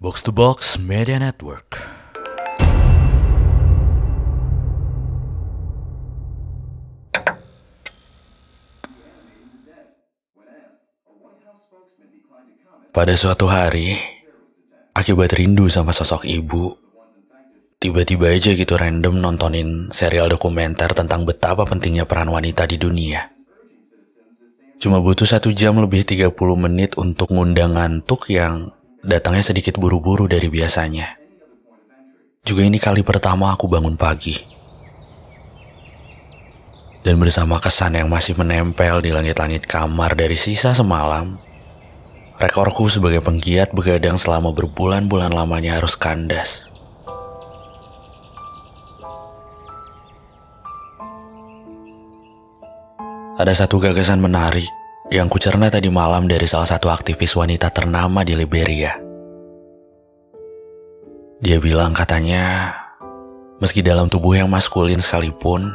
Box to Box Media Network. Pada suatu hari, akibat rindu sama sosok ibu, tiba-tiba aja gitu random nontonin serial dokumenter tentang betapa pentingnya peran wanita di dunia. Cuma butuh satu jam lebih 30 menit untuk ngundang ngantuk yang datangnya sedikit buru-buru dari biasanya. Juga ini kali pertama aku bangun pagi. Dan bersama kesan yang masih menempel di langit-langit kamar dari sisa semalam, rekorku sebagai penggiat begadang selama berbulan-bulan lamanya harus kandas. Ada satu gagasan menarik yang kucerna tadi malam dari salah satu aktivis wanita ternama di Liberia. Dia bilang katanya, meski dalam tubuh yang maskulin sekalipun,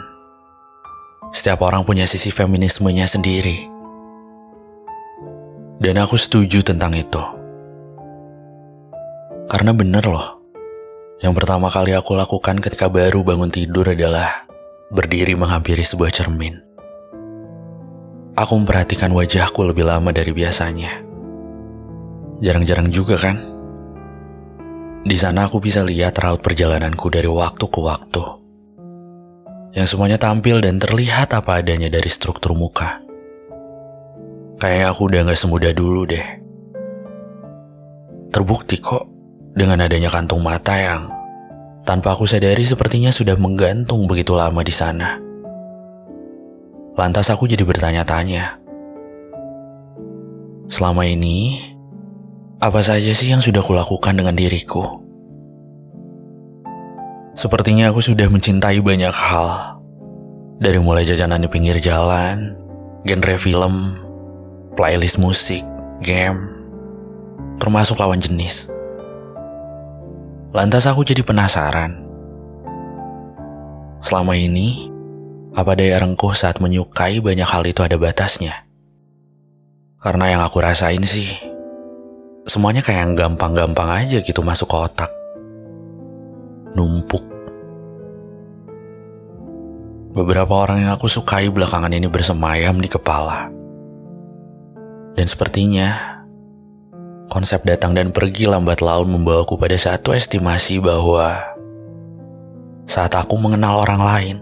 setiap orang punya sisi feminismenya sendiri. Dan aku setuju tentang itu. Karena bener loh, yang pertama kali aku lakukan ketika baru bangun tidur adalah berdiri menghampiri sebuah cermin. Aku memperhatikan wajahku lebih lama dari biasanya. Jarang-jarang juga kan? Di sana aku bisa lihat raut perjalananku dari waktu ke waktu. Yang semuanya tampil dan terlihat apa adanya dari struktur muka. Kayak aku udah gak semudah dulu deh. Terbukti kok dengan adanya kantung mata yang tanpa aku sadari sepertinya sudah menggantung begitu lama di sana. Lantas aku jadi bertanya-tanya. Selama ini, apa saja sih yang sudah kulakukan dengan diriku? Sepertinya aku sudah mencintai banyak hal. Dari mulai jajanan di pinggir jalan, genre film, playlist musik, game, termasuk lawan jenis. Lantas aku jadi penasaran. Selama ini, apa daya rengkuh saat menyukai banyak hal itu ada batasnya? Karena yang aku rasain sih, semuanya kayak yang gampang-gampang aja gitu masuk ke otak. Numpuk. Beberapa orang yang aku sukai belakangan ini bersemayam di kepala. Dan sepertinya, konsep datang dan pergi lambat laun membawaku pada satu estimasi bahwa saat aku mengenal orang lain,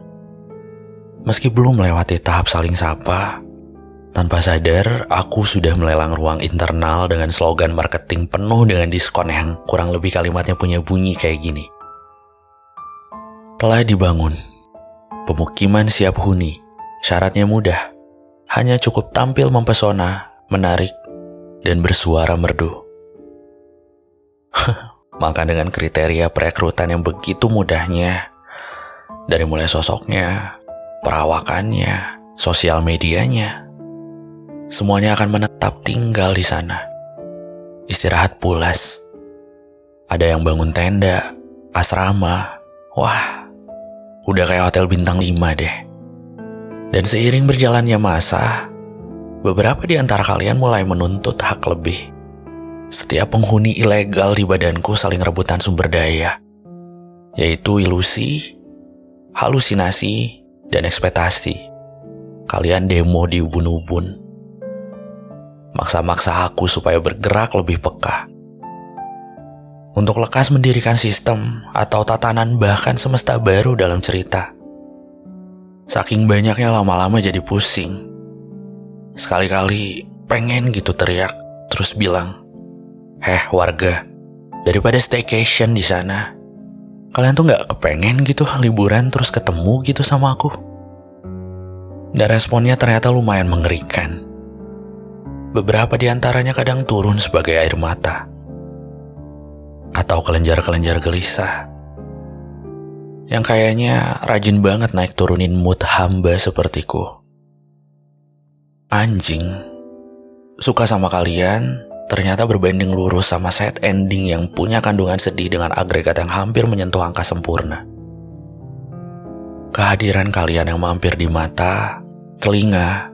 meski belum melewati tahap saling sapa, tanpa sadar, aku sudah melelang ruang internal dengan slogan marketing penuh dengan diskon yang kurang lebih kalimatnya punya bunyi kayak gini. Telah dibangun, pemukiman siap huni, syaratnya mudah, hanya cukup tampil mempesona, menarik, dan bersuara merdu. Maka dengan kriteria perekrutan yang begitu mudahnya, dari mulai sosoknya, perawakannya, sosial medianya, semuanya akan menetap tinggal di sana. Istirahat pulas. Ada yang bangun tenda, asrama. Wah, udah kayak hotel bintang 5 deh. Dan seiring berjalannya masa, beberapa di antara kalian mulai menuntut hak lebih. Setiap penghuni ilegal di badanku saling rebutan sumber daya, yaitu ilusi, halusinasi, dan ekspektasi. Kalian demo di ubun-ubun maksa-maksa aku supaya bergerak lebih peka. Untuk lekas mendirikan sistem atau tatanan bahkan semesta baru dalam cerita. Saking banyaknya lama-lama jadi pusing. Sekali-kali pengen gitu teriak, terus bilang, Heh warga, daripada staycation di sana, kalian tuh gak kepengen gitu liburan terus ketemu gitu sama aku? Dan responnya ternyata lumayan mengerikan. Beberapa di antaranya kadang turun sebagai air mata. Atau kelenjar-kelenjar gelisah. Yang kayaknya rajin banget naik turunin mood hamba sepertiku. Anjing. Suka sama kalian, ternyata berbanding lurus sama set ending yang punya kandungan sedih dengan agregat yang hampir menyentuh angka sempurna. Kehadiran kalian yang mampir di mata, telinga,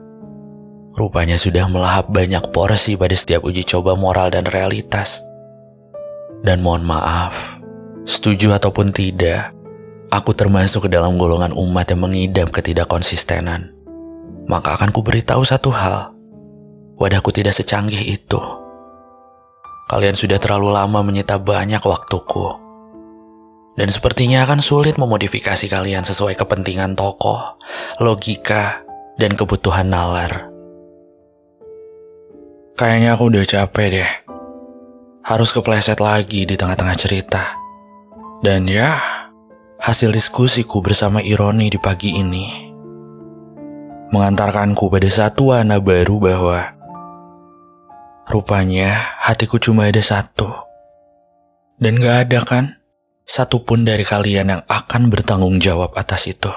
Rupanya sudah melahap banyak porsi pada setiap uji coba moral dan realitas. Dan mohon maaf, setuju ataupun tidak, aku termasuk ke dalam golongan umat yang mengidam ketidakkonsistenan. Maka akan ku beritahu satu hal. Wadahku tidak secanggih itu. Kalian sudah terlalu lama menyita banyak waktuku. Dan sepertinya akan sulit memodifikasi kalian sesuai kepentingan tokoh, logika, dan kebutuhan nalar. Kayaknya aku udah capek deh harus kepleset lagi di tengah-tengah cerita. Dan ya, hasil diskusiku bersama Ironi di pagi ini mengantarkanku pada satu warna baru bahwa rupanya hatiku cuma ada satu. Dan gak ada kan satupun dari kalian yang akan bertanggung jawab atas itu.